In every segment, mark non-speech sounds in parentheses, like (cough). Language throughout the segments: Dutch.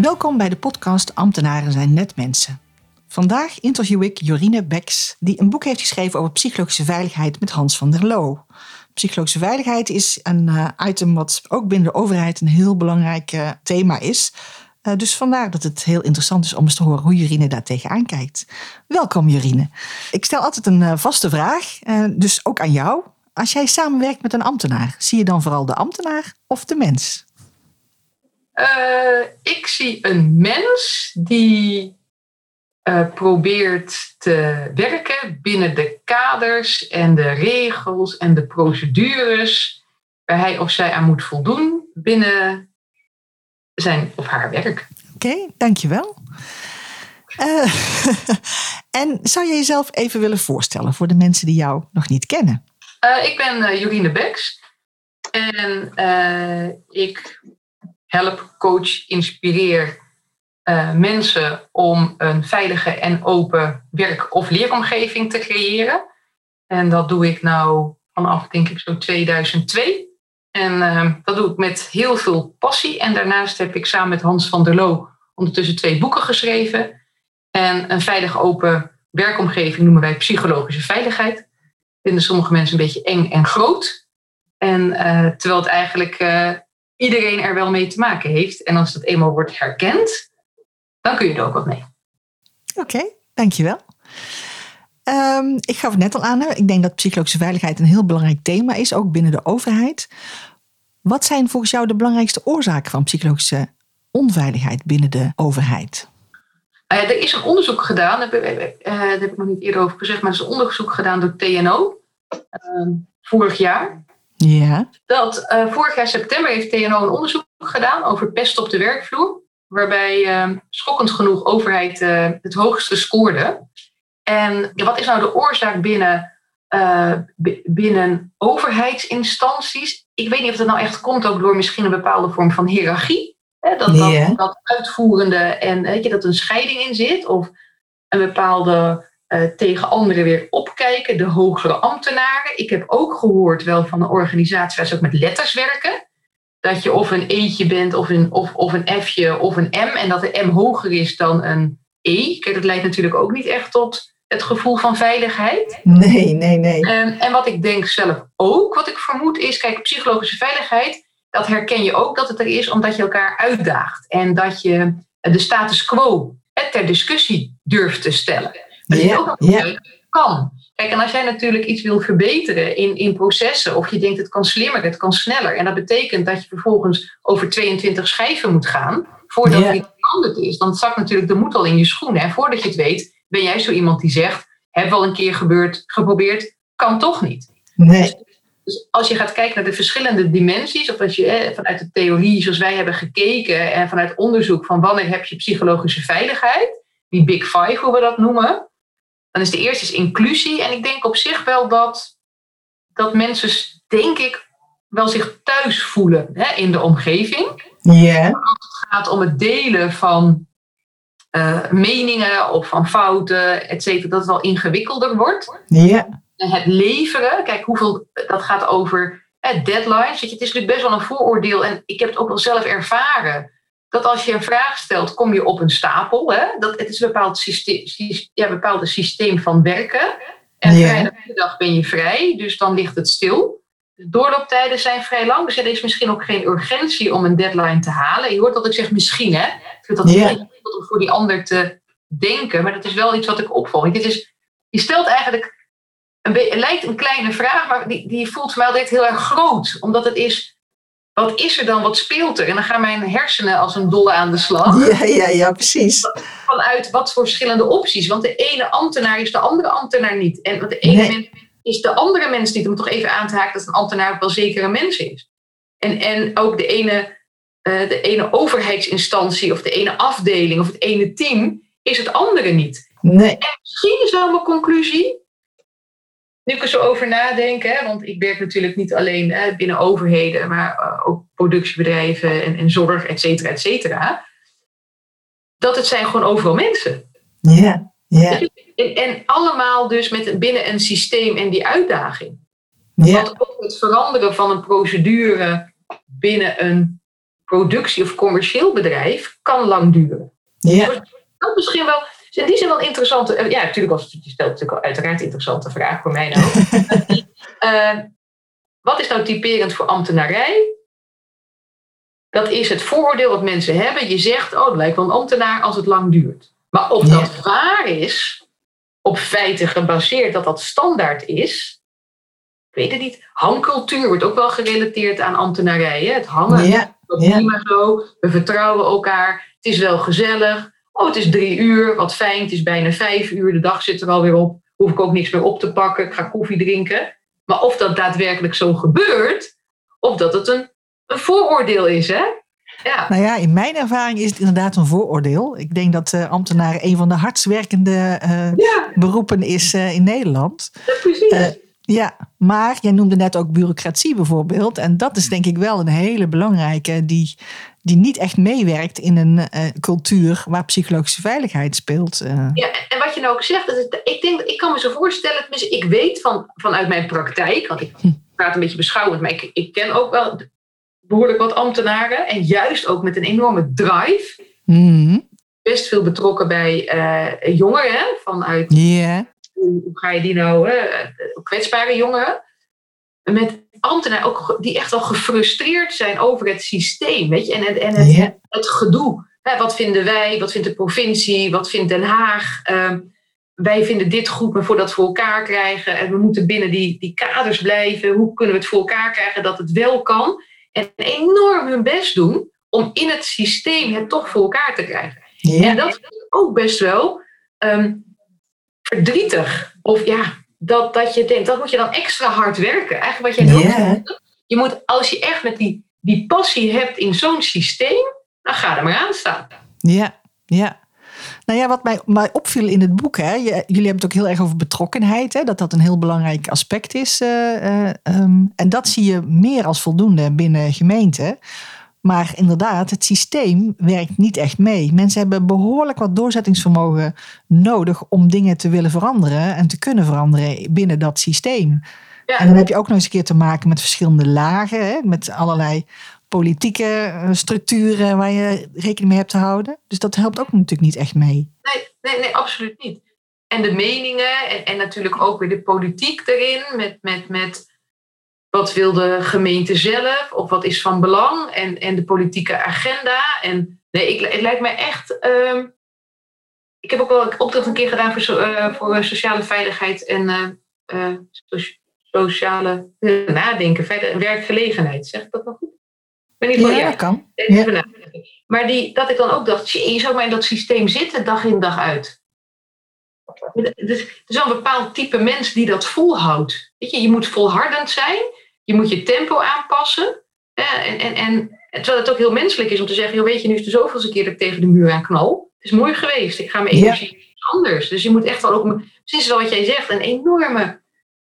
Welkom bij de podcast Ambtenaren zijn net mensen. Vandaag interview ik Jorine Beks, die een boek heeft geschreven over psychologische veiligheid met Hans van der Loo. Psychologische veiligheid is een uh, item wat ook binnen de overheid een heel belangrijk uh, thema is. Uh, dus vandaar dat het heel interessant is om eens te horen hoe Jorine daar tegenaan kijkt. Welkom Jorine. Ik stel altijd een vaste vraag, dus ook aan jou. Als jij samenwerkt met een ambtenaar, zie je dan vooral de ambtenaar of de mens? Uh, ik zie een mens die uh, probeert te werken binnen de kaders en de regels en de procedures waar hij of zij aan moet voldoen binnen zijn of haar werk. Oké, okay, dankjewel. Uh, (laughs) en zou je jezelf even willen voorstellen voor de mensen die jou nog niet kennen? ik ben Jorine Beks en ik help, coach, inspireer uh, mensen om een veilige en open werk- of leeromgeving te creëren. En dat doe ik nou vanaf, denk ik, zo 2002. En uh, dat doe ik met heel veel passie. En daarnaast heb ik samen met Hans van der Loo ondertussen twee boeken geschreven. En een veilige open werkomgeving noemen wij psychologische veiligheid. Vinden sommige mensen een beetje eng en groot. En uh, terwijl het eigenlijk iedereen er wel mee te maken heeft. En als dat eenmaal wordt herkend, dan kun je er ook wat mee. Oké, okay, dankjewel. Um, ik gaf het net al aan, ik denk dat psychologische veiligheid een heel belangrijk thema is, ook binnen de overheid. Wat zijn volgens jou de belangrijkste oorzaken van psychologische onveiligheid binnen de overheid? Uh, er is een onderzoek gedaan, daar heb, uh, daar heb, ik nog niet eerder over gezegd, maar er is een onderzoek gedaan door TNO uh, vorig jaar. Ja. Dat uh, vorig jaar september heeft TNO een onderzoek gedaan over pest op de werkvloer. Waarbij uh, schokkend genoeg overheid uh, het hoogste scoorde. En wat is nou de oorzaak binnen, binnen overheidsinstanties? Ik weet niet of dat nou echt komt ook door misschien een bepaalde vorm van hiërarchie. Hè? Dat, dat, dat uitvoerende en weet je, dat een scheiding in zit. Of een bepaalde uh, tegen anderen weer opkijken, de hogere ambtenaren. Ik heb ook gehoord wel van een organisatie waar ze ook met letters werken. Dat je of een e'tje bent of een, of, of een f'je of een m. En dat de m hoger is dan een e. Kijk, dat leidt natuurlijk ook niet echt tot het gevoel van veiligheid. Nee, nee, nee. En, en wat ik denk zelf ook, wat ik vermoed is, kijk, psychologische veiligheid, dat herken je ook dat het er is omdat je elkaar uitdaagt. En dat je de status quo ter discussie durft te stellen. Dat ook kan. Kijk, en als jij natuurlijk iets wil verbeteren in, in processen, of je denkt het kan slimmer, het kan sneller, en dat betekent dat je vervolgens over 22 schijven moet gaan, voordat yeah. het veranderd is, dan zakt natuurlijk de moed al in je schoenen. En voordat je het weet, ben jij zo iemand die zegt, heb wel een keer gebeurd, geprobeerd, kan toch niet. Nee. Dus, dus als je gaat kijken naar de verschillende dimensies, of als je eh, vanuit de theorie zoals wij hebben gekeken en vanuit onderzoek van wanneer heb je psychologische veiligheid, die Big Five, hoe we dat noemen, dan is de eerste is inclusie. En ik denk op zich wel dat, dat mensen, denk ik, wel zich thuis voelen hè, in de omgeving. Yeah. Als het gaat om het delen van uh, meningen of van fouten, et cetera, dat het wel ingewikkelder wordt. Yeah. En het leveren, kijk hoeveel, dat gaat over deadlines. Het is natuurlijk best wel een vooroordeel en ik heb het ook wel zelf ervaren dat als je een vraag stelt, kom je op een stapel. Hè? Dat, het is een bepaald systeem, ja, een bepaald systeem van werken. En yeah. vrijdagmiddag ben je vrij, dus dan ligt het stil. De doorlooptijden zijn vrij lang, dus er is misschien ook geen urgentie om een deadline te halen. Je hoort dat ik zeg misschien, hè? Ik vind dat yeah. ingewikkeld om voor die ander te denken, maar dat is wel iets wat ik opval. Dit is, je stelt eigenlijk, een het lijkt een kleine vraag, maar die, die voelt voor mij altijd heel erg groot. Omdat het is, wat is er dan, wat speelt er? En dan gaan mijn hersenen als een dolle aan de slag. Ja, ja, ja, precies. Vanuit wat voor verschillende opties. Want de ene ambtenaar is de andere ambtenaar niet. En de ene mens is de andere mens niet. Om toch even aan te haken dat een ambtenaar wel zeker een mens is. En, en ook de ene, uh, de ene overheidsinstantie of de ene afdeling of het ene team is het andere niet. Nee. En misschien is wel mijn conclusie nu ik er zo over nadenk, hè, want ik werk natuurlijk niet alleen hè, binnen overheden, maar uh, ook productiebedrijven en, en zorg, et cetera, et cetera. Dat het zijn gewoon overal mensen. Ja, ja. En, en allemaal dus met, binnen een systeem en die uitdaging. Ja. Want ook het veranderen van een procedure binnen een productie- of commercieel bedrijf kan lang duren. Ja. Dat misschien wel dus in die zin wel interessante. eh, Ja, natuurlijk was het, je stelt natuurlijk uiteraard een interessante vraag voor mij nou. (laughs) uh, wat is nou typerend voor ambtenarij? Dat is het vooroordeel wat mensen hebben. Je zegt, oh, het lijkt wel een ambtenaar als het lang duurt. Maar of dat ja. waar is, op feiten gebaseerd dat dat standaard is, ik weet het niet. Hangcultuur wordt ook wel gerelateerd aan ambtenarij. Hè? Het hangen, ja. dat ja. prima zo. We vertrouwen elkaar. Het is wel gezellig. Oh, het is drie uur, wat fijn. Het is bijna vijf uur. De dag zit er alweer op. Hoef ik ook niks meer op te pakken. Ik ga koffie drinken. Maar of dat daadwerkelijk zo gebeurt, of dat het een, een vooroordeel is, hè? Ja. Nou ja, in mijn ervaring is het inderdaad een vooroordeel. Ik denk dat uh, ambtenaren een van de hardst werkende uh, ja. beroepen is uh, in Nederland. Ja, precies. Ja, maar jij noemde net ook bureaucratie bijvoorbeeld. En dat is denk ik wel een hele belangrijke die, die niet echt meewerkt in een uh, cultuur waar psychologische veiligheid speelt. Uh. Ja, en wat je nou ook zegt, ik denk, ik kan me zo voorstellen, ik weet van, vanuit mijn praktijk, want ik praat een beetje beschouwend, maar ik, ik ken ook wel behoorlijk wat ambtenaren en juist ook met een enorme drive. Mm. Best veel betrokken bij uh, jongeren vanuit. Yeah. Hoe, hoe, ga je die nou, kwetsbare jongeren? Met ambtenaren ook die echt al gefrustreerd zijn over het systeem. Weet je? En, en, en het, Ja. het gedoe. Hè, wat vinden wij? Wat vindt de provincie? Wat vindt Den Haag? Ehm, wij vinden dit goed, maar voordat we voor elkaar krijgen. En we moeten binnen die, die kaders blijven. Hoe kunnen we het voor elkaar krijgen dat het wel kan? En enorm hun best doen om in het systeem het toch voor elkaar te krijgen. Ja. En dat is ook best wel ehm, verdrietig. Of ja, dat, dat je denkt, dat moet je dan extra hard werken. Eigenlijk wat jij ook zegt. Je moet, als je echt met die, die passie hebt in zo'n systeem, dan ga er maar aan staan. Ja, ja. Nou ja, wat mij, mij opviel in het boek, hè, jullie hebben het ook heel erg over betrokkenheid, hè, dat dat een heel belangrijk aspect is. eh, eh, ehm, en dat zie je meer als voldoende binnen gemeenten. Maar inderdaad, het systeem werkt niet echt mee. Mensen hebben behoorlijk wat doorzettingsvermogen nodig om dingen te willen veranderen en te kunnen veranderen binnen dat systeem. Ja. En dan heb je ook nog eens een keer te maken met verschillende lagen, hè, met allerlei politieke eh, structuren waar je rekening mee hebt te houden. Dus dat helpt ook natuurlijk niet echt mee. Nee, nee, nee, absoluut niet. En de meningen en, en natuurlijk ook weer de politiek erin met, met, met wat wil de gemeente zelf of wat is van belang en, en de politieke agenda. En nee, ik, het lijkt me echt. ehm, ik heb ook wel een opdracht een keer gedaan voor, so- eh, voor eh, sociale veiligheid en eh, so- sociale nadenken, veilig- werkgelegenheid. Zeg ik dat nog goed? Ik niet Ja, ja, dat kan. Even. Maar die, dat ik dan ook dacht, "Tjie, je zou maar in dat systeem zitten dag in dag uit. Dus er is wel een bepaald type mens die dat volhoudt. Weet je, je moet volhardend zijn, je moet je tempo aanpassen. En, en, en terwijl het ook heel menselijk is om te zeggen, joh, weet je, nu is de zoveelste keer dat ik tegen de muur aan knal. Het is mooi geweest, ik ga mijn energie anders. Dus je moet echt wel ook, precies wel wat jij zegt, een enorme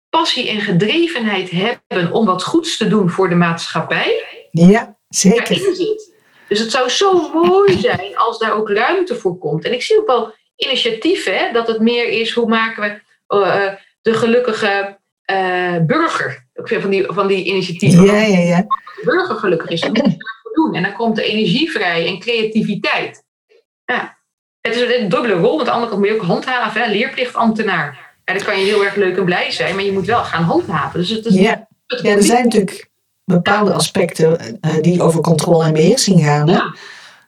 passie en gedrevenheid hebben om wat goeds te doen voor de maatschappij Ja, zeker. zit. Dus het zou zo mooi zijn als daar ook ruimte voor komt. En ik zie ook wel initiatieven, hè, dat het meer is hoe maken we eh, de gelukkige eh, burger. Ik vind van die, van die initiatieven. Ja, ja, ja. De burger gelukkig is, dan moet je daarvoor doen. En dan komt de energie vrij en creativiteit. Ja. Het is een dubbele rol. Want aan de andere kant moet je ook handhaven. Hè? Leerplichtambtenaar. Ja, dan kan je heel erg leuk en blij zijn, maar je moet wel gaan handhaven. Dus het is Ja. het ja, er zijn natuurlijk bepaalde aspecten eh, die over controle en beheersing gaan. Hè? Ja.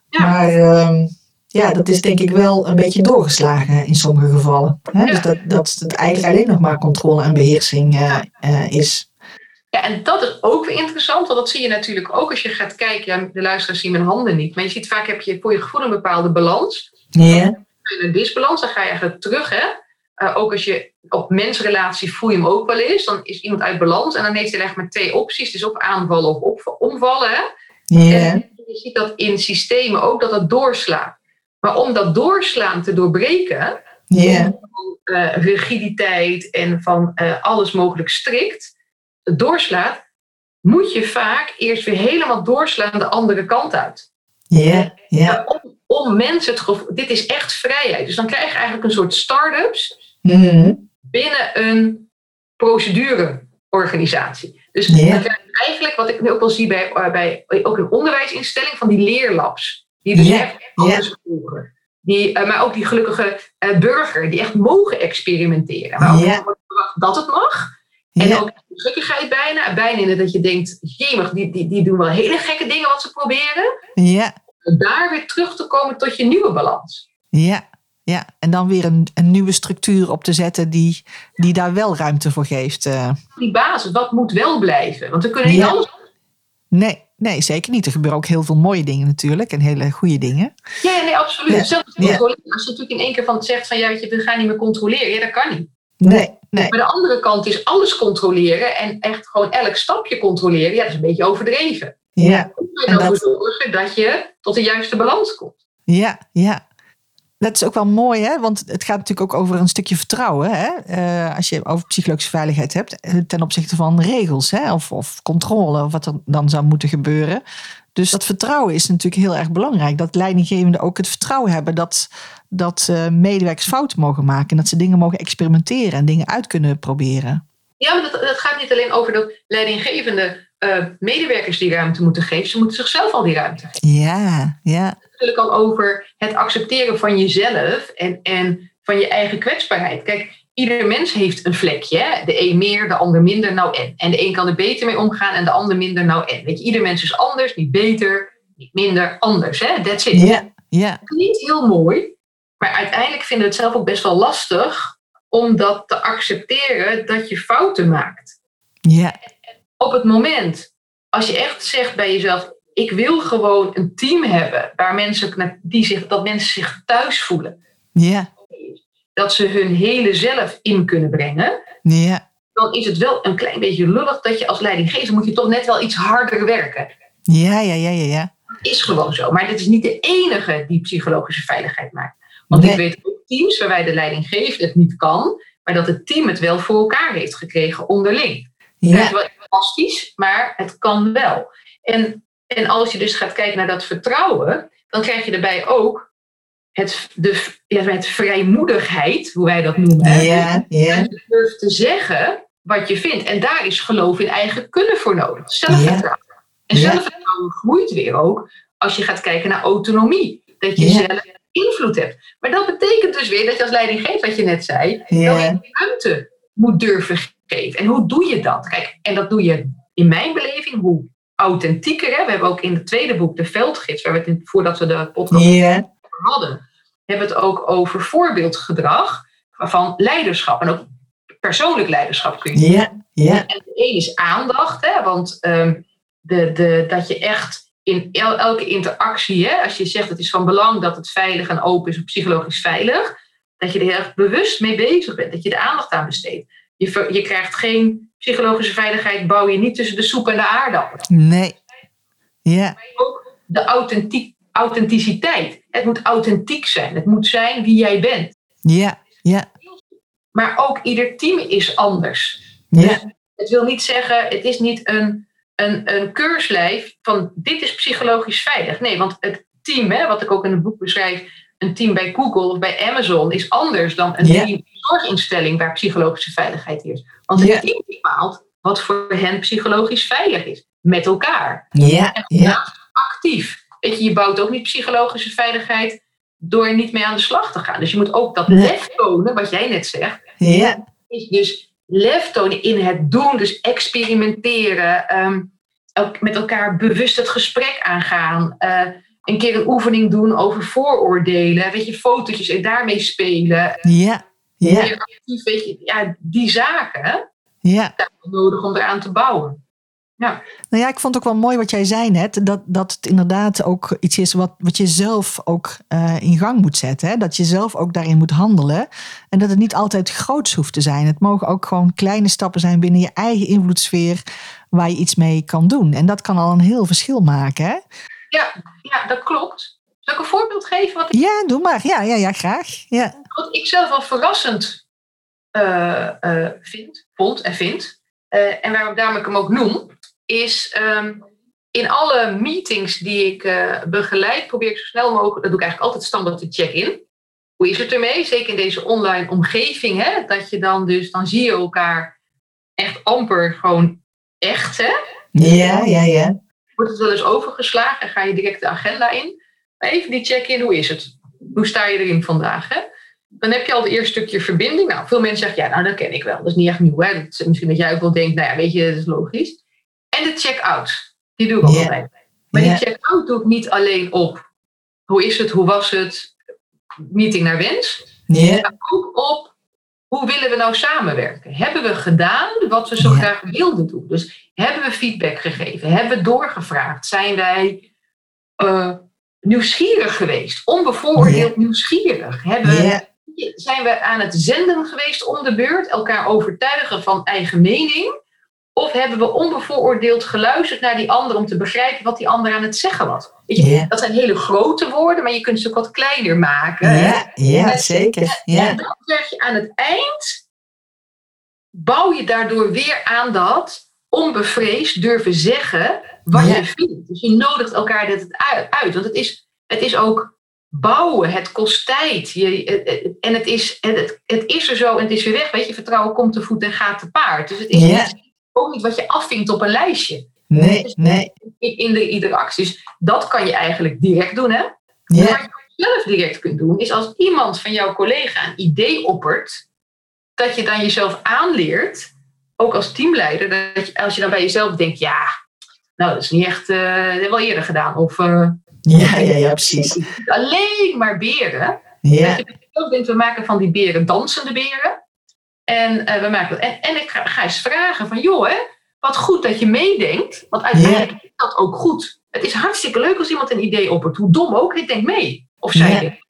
Ja. Maar ehm, ja, dat is denk ik wel een beetje doorgeslagen in sommige gevallen. Hè? Ja. Dus dat, dat het eigenlijk alleen nog maar controle en beheersing eh, eh, is. Ja, en dat is ook weer interessant, want dat zie je natuurlijk ook als je gaat kijken. Ja, de luisteraars zien mijn handen niet, maar je ziet vaak heb je voor je gevoel een bepaalde balans. Ja. Een disbalans, dan ga je eigenlijk terug. Hè? Uh, ook als je op mensrelatie voel je hem ook wel eens, dan is iemand uit balans en dan heeft hij echt met twee opties, dus op aanvallen of op omvallen. Hè? Ja. En je ziet dat in systemen ook dat dat doorslaat. Maar om dat doorslaan te doorbreken, Ja. van eh, rigiditeit en van eh, alles mogelijk strikt doorslaat, moet je vaak eerst weer helemaal doorslaan de andere kant uit. Ja. Ja. Om, om mensen het gevoel, dit is echt vrijheid. Dus dan krijg je eigenlijk een soort start-ups Mhm. binnen een procedureorganisatie. Dus Ja. dan krijg je eigenlijk, wat ik nu ook wel zie bij, eh, bij ook een onderwijsinstelling, van die leerlabs. Die dus echt alles volgen. Die, eh, maar ook die gelukkige eh, burger, die echt mogen experimenteren. Maar ook dat het mag. En Ja. ook de gekkigheid bijna. Bijna in het dat je denkt, jemig, die, die, die doen wel hele gekke dingen wat ze proberen. Ja. Daar weer terug te komen tot je nieuwe balans. Ja. Ja. En dan weer een, een nieuwe structuur op te zetten die, die daar wel ruimte voor geeft. eh. Die basis, wat moet wel blijven? Want we kunnen niet Ja. alles Nee, nee, zeker niet. Er gebeuren ook heel veel mooie dingen natuurlijk en hele goede dingen. Ja, nee, absoluut. Ja. Zelfs Ja. Als je natuurlijk in één keer van zegt van ja, weet je, we gaan niet meer controleren. Ja, dat kan niet. Nee, nee. Maar de andere kant is alles controleren en echt gewoon elk stapje controleren. Ja, dat is een beetje overdreven. Ja, Hoe kun En je ervoor dat- zorgen dat je tot de juiste balans komt? ja, ja. Dat is ook wel mooi, hè? want het gaat natuurlijk ook over een stukje vertrouwen. Hè? Eh, als je over psychologische veiligheid hebt, eh, ten opzichte van regels hè? Of, of controle, of wat er dan zou moeten gebeuren. Dus dat vertrouwen is natuurlijk heel erg belangrijk. Dat leidinggevenden ook het vertrouwen hebben dat, dat eh, medewerkers fouten mogen maken. En dat ze dingen mogen experimenteren en dingen uit kunnen proberen. Ja, maar dat, dat gaat niet alleen over dat leidinggevende eh, medewerkers die ruimte moeten geven. Ze moeten zichzelf al die ruimte geven. Ja, ja, natuurlijk al over het accepteren van jezelf en, en van je eigen kwetsbaarheid. Kijk, ieder mens heeft een vlekje. Hè? De een meer, de ander minder, nou en. En de een kan er beter mee omgaan en de ander minder, nou en. Weet je, ieder mens is anders, niet beter, niet minder, anders. Hè? That's it. ja, ja, Klinkt heel mooi, maar uiteindelijk vinden we het zelf ook best wel lastig om dat te accepteren dat je fouten maakt ja, op het moment, als je echt zegt bij jezelf, ik wil gewoon een team hebben waar mensen, die zich, dat mensen zich thuis voelen, ja, dat ze hun hele zelf in kunnen brengen, ja, dan is het wel een klein beetje lullig dat je als leidinggever moet je toch net wel iets harder werken. ja, ja, ja, ja, ja. Is gewoon zo. Maar dit is niet de enige die psychologische veiligheid maakt. Want Nee. ik weet ook teams waarbij de leidinggever het niet kan, maar dat het team het wel voor elkaar heeft gekregen onderling. Ja, is wel fantastisch, maar het kan wel. En, en als je dus gaat kijken naar dat vertrouwen, dan krijg je erbij ook het, de, ja, het vrijmoedigheid, hoe wij dat noemen. ja, je durft te zeggen wat je vindt. En daar is geloof in eigen kunnen voor nodig. Zelfvertrouwen. En zelfvertrouwen groeit weer ook als je gaat kijken naar autonomie. Dat je zelf invloed hebt. Maar dat betekent dus weer dat je als leidinggever, wat je net zei, dat je ruimte moet durven geven. En hoe doe je dat? Kijk, en dat doe je in mijn beleving, hoe authentieker. Hè? We hebben ook in het tweede boek, de veldgids, waar we het in, voordat we de podcast hadden, hebben we het ook over voorbeeldgedrag van leiderschap. En ook persoonlijk leiderschap kun je ja, ja, en de een is aandacht, hè, want ehm, de, de, dat je echt in el- elke interactie, hè, als je zegt het is van belang dat het veilig en open is, of psychologisch veilig, dat je er heel erg bewust mee bezig bent, dat je er aandacht aan besteedt. Je, je krijgt geen psychologische veiligheid, bouw je niet tussen de soep en de aardappelen. nee, ja, Maar ook de authenticiteit. Het moet authentiek zijn, het moet zijn wie jij bent. ja, ja, Maar ook ieder team is anders. ja, Het wil niet zeggen, het is niet een, een, een keurslijf van dit is psychologisch veilig. Nee, want het team, hè, wat ik ook in het boek beschrijf, een team bij Google of bij Amazon is anders dan een Ja. team in een zorginstelling waar psychologische veiligheid is. Want het team bepaalt wat voor hen psychologisch veilig is. Met elkaar. ja, ja, Actief. Weet je, je bouwt ook niet psychologische veiligheid door niet mee aan de slag te gaan. Dus je moet ook dat Nee. lef tonen, wat jij net zegt ja, is dus lef tonen in het doen, dus experimenteren, ook met elkaar bewust het gesprek aangaan, eh, een keer een oefening doen over vooroordelen, weet je, fotootjes en daarmee spelen, ja, ja, meer actief, weet je, ja, die zaken, Ja. Nodig om eraan te bouwen. Ja. Nou ja, ik vond ook wel mooi wat jij zei net. Dat, dat het inderdaad ook iets is wat, wat je zelf ook uh, in gang moet zetten. Hè? Dat je zelf ook daarin moet handelen. En dat het niet altijd groots hoeft te zijn. Het mogen ook gewoon kleine stappen zijn binnen je eigen invloedssfeer. Waar je iets mee kan doen. En dat kan al een heel verschil maken. Hè? Ja, ja, dat klopt. Zal ik een voorbeeld geven? Wat ik, Ja, doe maar. Ja, ja, ja graag. Ja. wat ik zelf wel verrassend eh, eh, vind, vond en vind. eh, en waarom daarom ik hem ook noem, is ehm, in alle meetings die ik eh, begeleid, probeer ik zo snel mogelijk, dat doe ik eigenlijk altijd standaard te check-in. Hoe is het ermee? Zeker in deze online omgeving, hè? dat je dan dus, dan zie je elkaar echt amper gewoon echt, hè? Ja, ja, ja. wordt het wel eens overgeslagen en ga je direct de agenda in. Maar even die check-in, hoe is het? Hoe sta je erin vandaag? Hè? Dan heb je al het eerste stukje verbinding. Nou, veel mensen zeggen, ja, nou, dat ken ik wel. Dat is niet echt nieuw. Hè? Dat is misschien dat jij ook wel denkt, nou ja, weet je, dat is logisch. En de check-out, die doe ik ook Ja. altijd. Maar die check-out doe ik niet alleen op hoe is het, hoe was het, meeting naar wens. Ja, Maar ook op hoe willen we nou samenwerken? Hebben we gedaan wat we zo graag wilden doen? Dus hebben we feedback gegeven? Hebben we doorgevraagd? Zijn wij eh, nieuwsgierig geweest? Onbevooroordeeld nieuwsgierig? Hebben we, Zijn we aan het zenden geweest om de beurt? Elkaar overtuigen van eigen mening? Of hebben we onbevooroordeeld geluisterd naar die ander om te begrijpen wat die ander aan het zeggen was? Weet je. Dat zijn hele grote woorden, maar je kunt ze ook wat kleiner maken. ja, zeker. Ja, En dan krijg je aan het eind, bouw je daardoor weer aan dat onbevreesd durven zeggen wat je vindt. Dus je nodigt elkaar dit uit, want het is, het is ook bouwen, het kost tijd. Je, eh, en het is, het, het is er zo en het is weer weg. Weet je, vertrouwen komt te voet en gaat te paard. Dus het is ook niet wat je afvinkt op een lijstje nee, nee. in, de interactie. Dus dat kan je eigenlijk direct doen, hè? Ja, Wat je zelf direct kunt doen, is als iemand van jouw collega een idee oppert, dat je dan jezelf aanleert, ook als teamleider, dat je, als je dan bij jezelf denkt, ja, nou, dat is niet echt, eh dat hebben we al eerder gedaan. Of eh, ja, ja, ja, precies. (laughs) alleen maar beren. Ja, Dat je jezelf denkt, we maken van die beren dansende beren. En, eh, we maken, en, en ik ga, ga eens vragen van, joh, hè, wat goed dat je meedenkt. Want uiteindelijk is dat ook goed. Het is hartstikke leuk als iemand een idee oppert. Hoe dom ook, ik denk mee. Of zij denkt.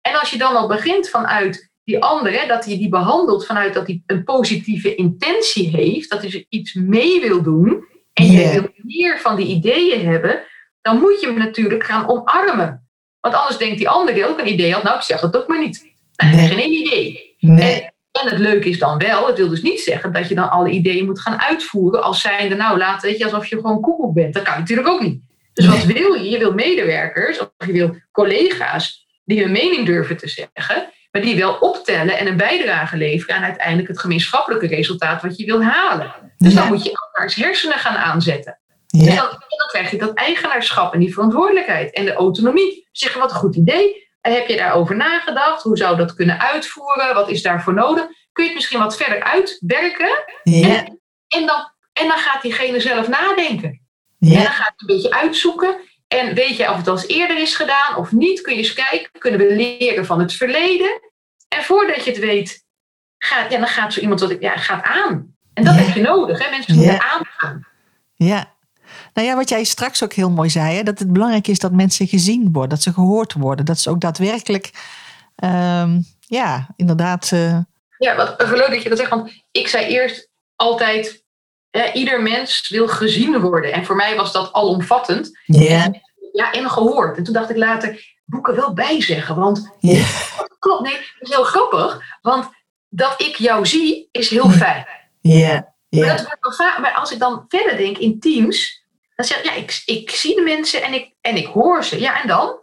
En als je dan al begint vanuit die ander, hè, dat hij die behandelt vanuit dat hij een positieve intentie heeft, dat hij iets mee wil doen, en je wil meer van die ideeën hebben, dan moet je hem natuurlijk gaan omarmen. Want anders denkt die ander die ook een idee had, nou ik zeg het ook maar niet. Nou, Nee. Geen idee. nee. En het leuke is dan wel, het wil dus niet zeggen dat je dan alle ideeën moet gaan uitvoeren als zijnde, nou laat weet je, alsof je gewoon koekoek bent. Dat kan natuurlijk ook niet. Dus wat wil je? Je wil medewerkers of je wil collega's die hun mening durven te zeggen, maar die wel optellen en een bijdrage leveren aan uiteindelijk het gemeenschappelijke resultaat wat je wil halen. Dus dan moet je elkaars hersenen gaan aanzetten. Dus Ja, dan, en dan krijg je dat eigenaarschap en die verantwoordelijkheid en de autonomie. Zeggen, wat een goed idee. Heb je daarover nagedacht? Hoe zou dat kunnen uitvoeren? Wat is daarvoor nodig? Kun je het misschien wat verder uitwerken? ja, En, en, dan, en dan gaat diegene zelf nadenken. En dan gaat hij een beetje uitzoeken. En weet je of het al eens eerder is gedaan of niet? Kun je eens kijken. Kunnen we leren van het verleden? En voordat je het weet, gaat, ja, dan gaat zo iemand wat, ja, gaat aan. En dat Ja. heb je nodig. Hè? Mensen moeten Ja. aangaan. ja. Nou ja, wat jij straks ook heel mooi zei, hè, dat het belangrijk is dat mensen gezien worden, dat ze gehoord worden, dat ze ook daadwerkelijk, ehm, ja, inderdaad, eh, Ja, wat leuk dat je dat zegt. Want ik zei eerst altijd, eh, ieder mens wil gezien worden. En voor mij was dat alomvattend. ja, Ja, en gehoord. En toen dacht ik later, er wel bij zeggen. Want ja, klopt, nee, dat is heel grappig. Want dat ik jou zie, is heel fijn. ja, Maar, dat wordt wel vaak, maar als ik dan verder denk in teams, dan zeg ik, ja, ik, ik zie de mensen en ik, en ik hoor ze. Ja, en dan?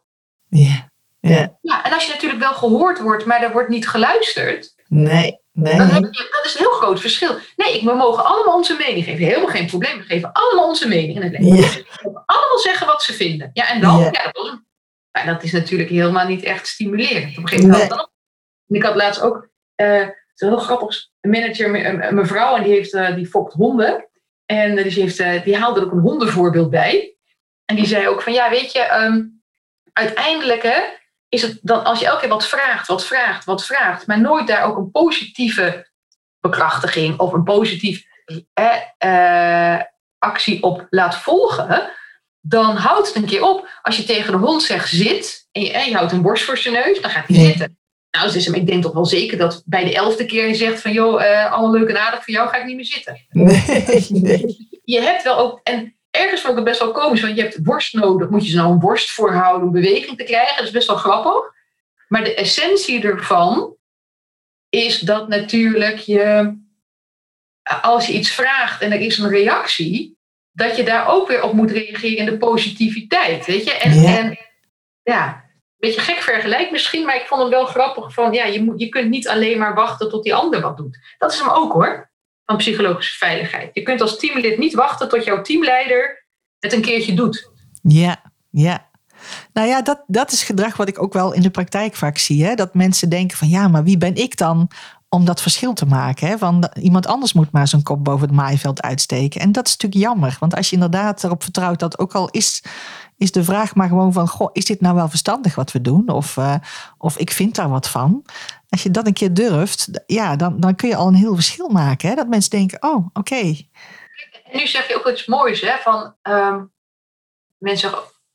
ja, ja, Ja, en als je natuurlijk wel gehoord wordt, maar er wordt niet geluisterd, nee, Dan nee, heb je, dat is een heel groot verschil. Nee, ik, we mogen allemaal onze mening geven. Helemaal geen probleem. We geven allemaal onze mening in het leven. Ja. We mogen allemaal zeggen wat ze vinden. Ja, en dan? Ja. Ja, dat, was dat is natuurlijk helemaal niet echt stimulerend. Op een gegeven moment. dan- En ik had laatst ook, eh, het is heel grappig, een manager, een, een mevrouw, en die, heeft, eh, die fokt honden. En eh, dus die, heeft, eh, die haalde er ook een hondenvoorbeeld bij. En die zei ook van, ja, weet je, ehm, uiteindelijk hè, is het dan als je elke keer wat vraagt, wat vraagt, wat vraagt, maar nooit daar ook een positieve bekrachtiging of een positief eh, actie op laat volgen, dan houdt het een keer op. Als je tegen de hond zegt zit en je, en je houdt een borst voor zijn neus, dan gaat hij zitten. Nou, dus ik denk toch wel zeker dat bij de elfde keer je zegt van joh, uh, allemaal leuk en aardig, voor jou ga ik niet meer zitten. (laughs) Nee, nee. Je hebt wel ook, en ergens vond ik het best wel komisch, want je hebt worst nodig. Moet je ze nou een borst voorhouden om beweging te krijgen? Dat is best wel grappig. Maar de essentie ervan is dat natuurlijk je, als je iets vraagt en er is een reactie, dat je daar ook weer op moet reageren in de positiviteit. Weet je? En ja, en, ja beetje gek vergelijk misschien, maar ik vond hem wel grappig van, ja, je, moet, je kunt niet alleen maar wachten tot die ander wat doet. Dat is hem ook hoor, van psychologische veiligheid. Je kunt als teamlid niet wachten tot jouw teamleider het een keertje doet. Ja, ja. Nou ja, dat, dat is gedrag wat ik ook wel in de praktijk vaak zie. Hè? Dat mensen denken van ja, maar wie ben ik dan om dat verschil te maken? Hè? Van iemand anders moet maar zijn kop boven het maaiveld uitsteken. En dat is natuurlijk jammer. Want als je inderdaad erop vertrouwt dat ook al is, is de vraag maar gewoon van... Goh, is dit nou wel verstandig wat we doen? Of, uh, of ik vind daar wat van. Als je dat een keer durft, ja, dan, dan kun je al een heel verschil maken. Hè? Dat mensen denken, oh, oké. Nu zeg je ook iets moois, hè? Van um, mensen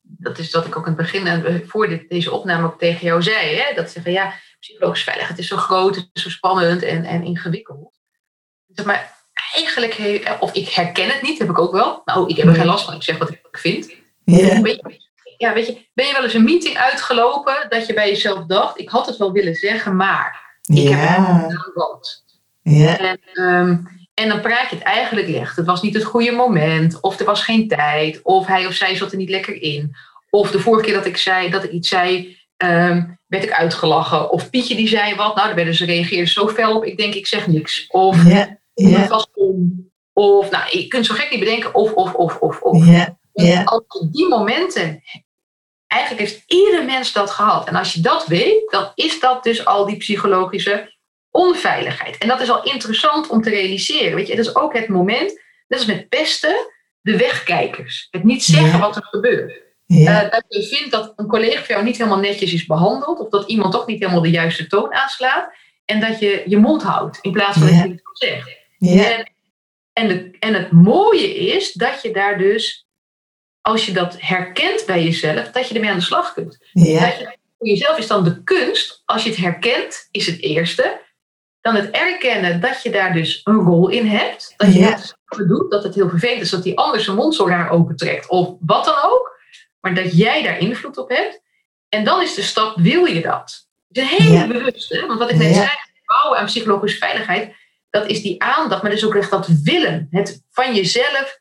dat is wat ik ook in het begin voor dit, deze opname ook tegen jou zei. Hè? Dat zeggen, ja, psychologisch veiligheid is zo groot, het is zo spannend en, en ingewikkeld. Zeg maar, eigenlijk, of ik herken het niet, heb ik ook wel. Nou, ik heb er geen last van, ik zeg wat ik vind. Ja. ja, weet je, ben je wel eens een meeting uitgelopen dat je bij jezelf dacht, ik had het wel willen zeggen, maar ik heb het wat. Ja. En, um, en dan praat je het eigenlijk licht. Het was niet het goede moment, of er was geen tijd, of hij of zij zat er niet lekker in. Of de vorige keer dat ik zei dat ik iets zei, um, werd ik uitgelachen. Of Pietje die zei wat, nou, daar werden ze reageerden zo fel op, ik denk ik zeg niks. Of yeah, yeah. was om. Of, nou, je kunt zo gek niet bedenken, of, of, of, of, of. Yeah. Als die momenten, eigenlijk heeft ieder mens dat gehad. En als je dat weet, dan is dat dus al die psychologische onveiligheid. En dat is al interessant om te realiseren. Weet je, dat is ook het moment, net als met pesten, de wegkijkers. Het niet zeggen wat er gebeurt. Ja. Uh, dat je vindt dat een collega van jou niet helemaal netjes is behandeld, of dat iemand toch niet helemaal de juiste toon aanslaat, en dat je je mond houdt in plaats van dat je het zegt. En, en, de, en het mooie is dat je daar dus, als je dat herkent bij jezelf, dat je ermee aan de slag kunt. Dat je, voor jezelf is dan de kunst, als je het herkent, is het eerste dan het erkennen dat je daar dus een rol in hebt. Dat je ja. dat doet, dat het heel vervelend is dat die ander zijn mond zo raar opentrekt. Of wat dan ook. Maar dat jij daar invloed op hebt. En dan is de stap, wil je dat? Hele ja. bewuste. Want wat ik net zei, bouwen aan psychologische veiligheid. Dat is die aandacht, maar dat is ook echt dat willen. Het van jezelf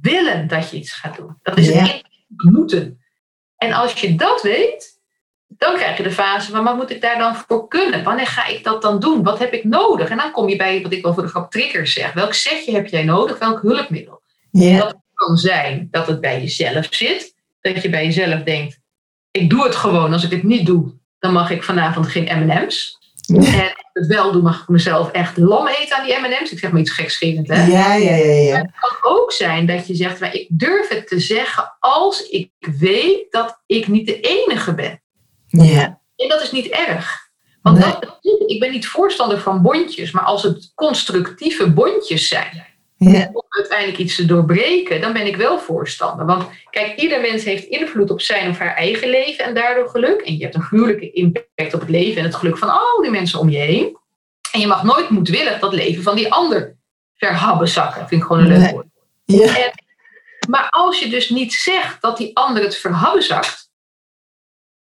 willen dat je iets gaat doen. Dat is het moeten. En als je dat weet, dan krijg je de fase van wat moet ik daar dan voor kunnen? Wanneer ga ik dat dan doen? Wat heb ik nodig? En dan kom je bij wat ik wel voor de grap triggers zeg. Welk setje heb jij nodig? Welk hulpmiddel? Ja. Dat kan zijn dat het bij jezelf zit. Dat je bij jezelf denkt, ik doe het gewoon. Als ik het niet doe, dan mag ik vanavond geen M&M's. En als ik het wel doe, mag ik mezelf echt lam eten aan die M&M's. Ik zeg maar iets gekscherend, hè? Ja, ja, ja. ja. Het kan ook zijn dat je zegt, maar ik durf het te zeggen als ik weet dat ik niet de enige ben. Ja. En dat is niet erg. Want dat, ik ben niet voorstander van bondjes, maar als het constructieve bondjes zijn, ja. om uiteindelijk iets te doorbreken, dan ben ik wel voorstander. Want kijk, ieder mens heeft invloed op zijn of haar eigen leven en daardoor geluk. En je hebt een gruwelijke impact op het leven en het geluk van al die mensen om je heen. En je mag nooit moedwillig dat leven van die ander verhabben zakken. Vind ik gewoon een leuk woord. Ja. maar als je dus niet zegt dat die ander het verhabben zakt,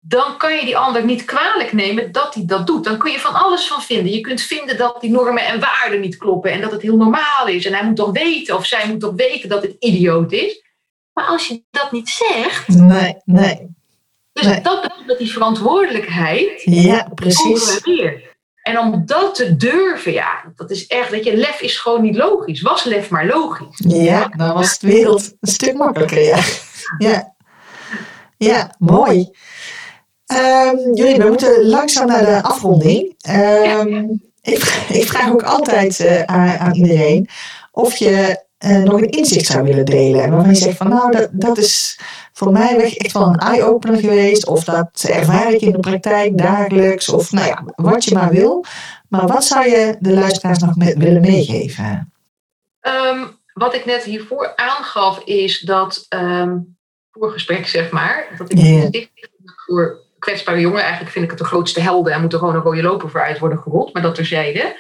dan kan je die ander niet kwalijk nemen dat hij dat doet. Dan kun je van alles van vinden. Je kunt vinden dat die normen en waarden niet kloppen en dat het heel normaal is. En hij moet toch weten of zij moet toch weten dat het idioot is. Maar als je dat niet zegt. Nee, nee. Dus dat betekent dat die verantwoordelijkheid. Ja, precies. Weer. En om dat te durven, ja, dat is echt, weet je, lef is gewoon niet logisch. Was lef maar logisch. Ja, dan was de wereld een stuk makkelijker, ja. Ja, ja mooi. Um, jullie, we moeten langzaam naar de afronding. Um, ik, ik, vraag ook altijd uh, aan, aan, iedereen of je uh, nog een inzicht zou willen delen. Waarvan je zegt van nou, dat, dat is voor mij echt wel een eye-opener geweest. Of dat ervaar ik in de praktijk dagelijks. Of nou ja, wat je maar wil. Maar wat zou je de luisteraars nog met, willen meegeven? Ehm, wat ik net hiervoor aangaf is dat, um, voor gesprek zeg maar, dat ik yeah. voor kwetsbare jongeren, eigenlijk vind ik het de grootste helden en moet er gewoon een rode loper voor uit worden gerold, maar dat terzijde.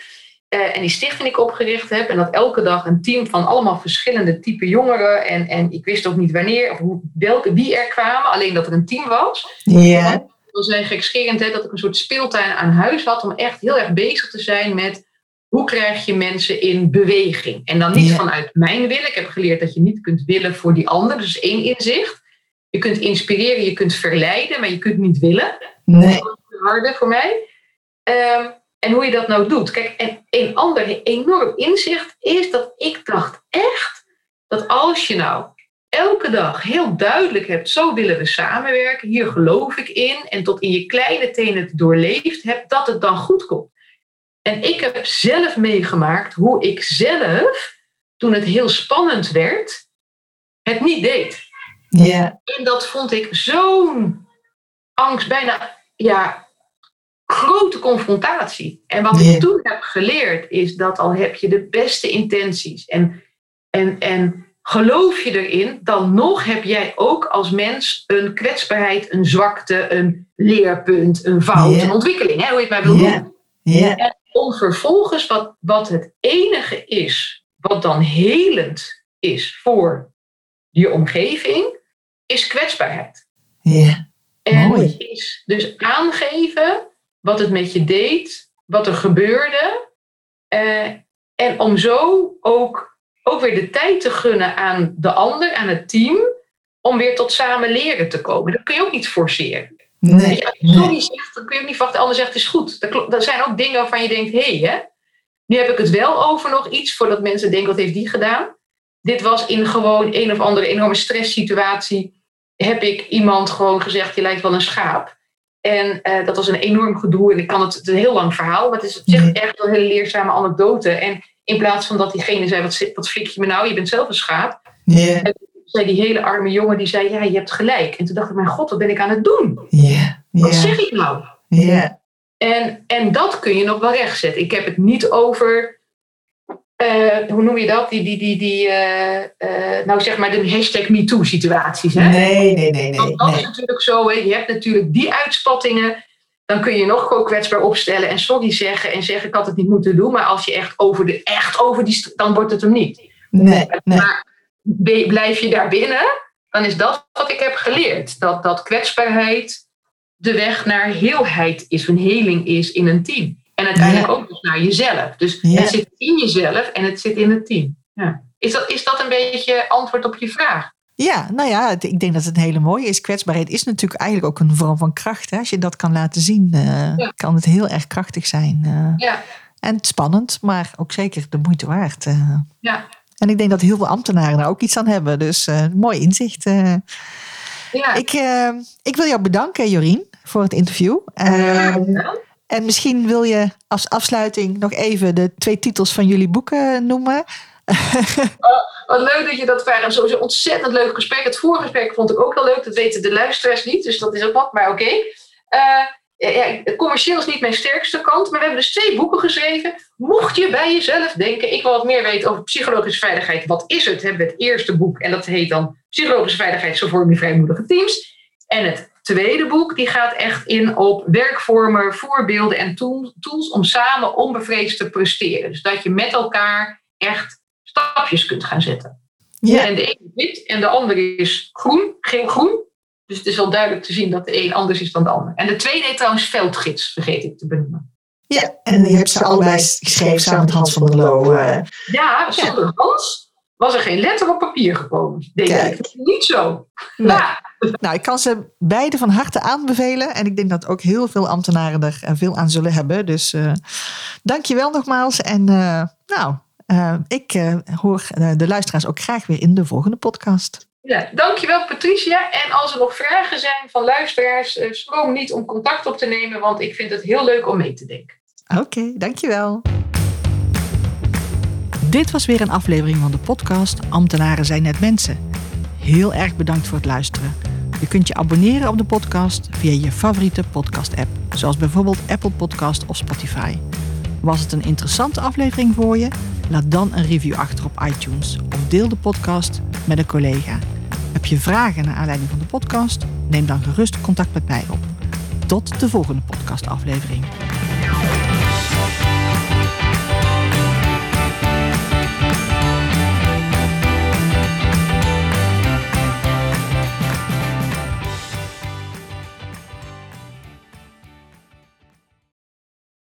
Uh, en die stichting ik opgericht heb en dat elke dag een team van allemaal verschillende type jongeren en, en ik wist ook niet wanneer of hoe, welke, wie er kwamen, alleen dat er een team was. Ja. Yeah. Dat was gekscherend hè, dat ik een soort speeltuin aan huis had om echt heel erg bezig te zijn met hoe krijg je mensen in beweging? En dan niet vanuit mijn willen. Ik heb geleerd dat je niet kunt willen voor die ander. Dus één inzicht. Je kunt inspireren, je kunt verleiden, maar je kunt niet willen. Nee. Dat is harde voor mij. Um, en hoe je dat nou doet. Kijk, en een ander enorm inzicht is dat ik dacht echt dat als je nou elke dag heel duidelijk hebt, zo willen we samenwerken, hier geloof ik in, en tot in je kleine tenen het doorleefd hebt, dat het dan goed komt. En ik heb zelf meegemaakt hoe ik zelf, toen het heel spannend werd, het niet deed. Ja. En dat vond ik zo'n angst, bijna ja, grote confrontatie. En wat ik toen heb geleerd is dat al heb je de beste intenties en, en, en geloof je erin, dan nog heb jij ook als mens een kwetsbaarheid, een zwakte, een leerpunt, een fout, een ontwikkeling, hè, hoe je het maar wil noemen. En om vervolgens, wat, wat het enige is, wat dan helend is voor je omgeving, is kwetsbaarheid. Ja. En Mooi. is dus aangeven wat het met je deed, wat er gebeurde. Uh, en om zo ook, ook weer de tijd te gunnen aan de ander, aan het team, om weer tot samen leren te komen. Dat kun je ook niet forceren. Nee. Als je zegt, dan kun je ook niet verwachten, de ander zegt het is goed. Dat, dat zijn ook dingen waarvan je denkt, hé, hey, hè, nu heb ik het wel over nog iets, voordat mensen denken, wat heeft die gedaan? Dit was in gewoon een of andere enorme stresssituatie, heb ik iemand gewoon gezegd, je lijkt wel een schaap. En uh, dat was een enorm gedoe. En ik kan het, een heel lang verhaal, maar het is op zich echt een hele leerzame anekdote. En in plaats van dat diegene zei, wat, wat flik je me nou, je bent zelf een schaap. Yeah. zei die hele arme jongen, die zei, ja, je hebt gelijk. En toen dacht ik, mijn god, wat ben ik aan het doen? Yeah. Wat zeg ik nou? En, en dat kun je nog wel rechtzetten. Ik heb het niet over uh, hoe noem je dat? Die, die, die, die uh, uh, nou zeg maar de hashtag MeToo situaties. Hè? Nee, nee, nee. nee Want dat nee. is natuurlijk zo. Hè? Je hebt natuurlijk die uitspattingen. Dan kun je nog gewoon kwetsbaar opstellen en sorry zeggen en zeggen ik had het niet moeten doen. Maar als je echt over, de, echt over die, dan wordt het hem niet. Nee, nee. Maar blijf je daar binnen, dan is dat wat ik heb geleerd. Dat, dat kwetsbaarheid de weg naar heelheid is, een heling is in een team. En uiteindelijk Ja. ook dus naar jezelf. Dus Ja. het zit in jezelf en het zit in het team. Ja. Is, dat, is dat een beetje antwoord op je vraag? Ja, nou ja, ik denk dat het een hele mooie is. Kwetsbaarheid is natuurlijk eigenlijk ook een vorm van kracht. Hè? Als je dat kan laten zien, eh, Ja. kan het heel erg krachtig zijn. eh. Ja. En spannend, maar ook zeker de moeite waard. eh. Ja. En ik denk dat heel veel ambtenaren daar ook iets aan hebben. Dus mooi inzicht. Ja. Ik, ik wil jou bedanken, Jorien, voor het interview. Ja. En misschien wil je als afsluiting nog even de twee titels van jullie boeken noemen. (laughs) Wat leuk dat je dat vraagt. Sowieso ontzettend leuk gesprek. Het vorige gesprek vond ik ook heel leuk. Dat weten de luisteraars niet. Dus dat is ook wat. Maar oké. Eh, ja, commercieel is niet mijn sterkste kant. Maar we hebben dus twee boeken geschreven. Mocht je bij jezelf denken. Ik wil wat meer weten over psychologische veiligheid. Wat is het? Hebben het eerste boek. En dat heet dan Psychologische veiligheid. Zo vorm je vrijmoedige teams. En het tweede boek. Die gaat echt in op werkvormen, voorbeelden en tool- tools. Om samen onbevreesd te presteren. Dus dat je met elkaar echt stapjes kunt gaan zetten. Ja, En de een is wit en de ander is groen, geel-groen. Dus het is wel duidelijk te zien dat de een anders is dan de ander. En de tweede heet trouwens veldgids, vergeet ik te benoemen. ja. en je hebt ze allebei geschreven samen met Hans van der Loo. eh. Ja, zonder Hans was er geen letter op papier gekomen. Denk ik. Niet zo. Nee. Ja, Nou, ik kan ze beide van harte aanbevelen. En ik denk dat ook heel veel ambtenaren er eh, veel aan zullen hebben. Dus dank je wel nogmaals. En eh, nou, eh, ik hoor de luisteraars ook graag weer in de volgende podcast. ja, dankjewel Patricia. En als er nog vragen zijn van luisteraars, schroom niet om contact op te nemen, want ik vind het heel leuk om mee te denken. Oké, dankjewel. Dit was weer een aflevering van de podcast Ambtenaren zijn net mensen. Heel erg bedankt voor het luisteren. Je kunt je abonneren op de podcast via je favoriete podcast-app, zoals bijvoorbeeld Apple Podcast of Spotify. Was het een interessante aflevering voor je? Laat dan een review achter op iTunes of deel de podcast met een collega. Heb je vragen naar aanleiding van de podcast? Neem dan gerust contact met mij op. Tot de volgende podcastaflevering.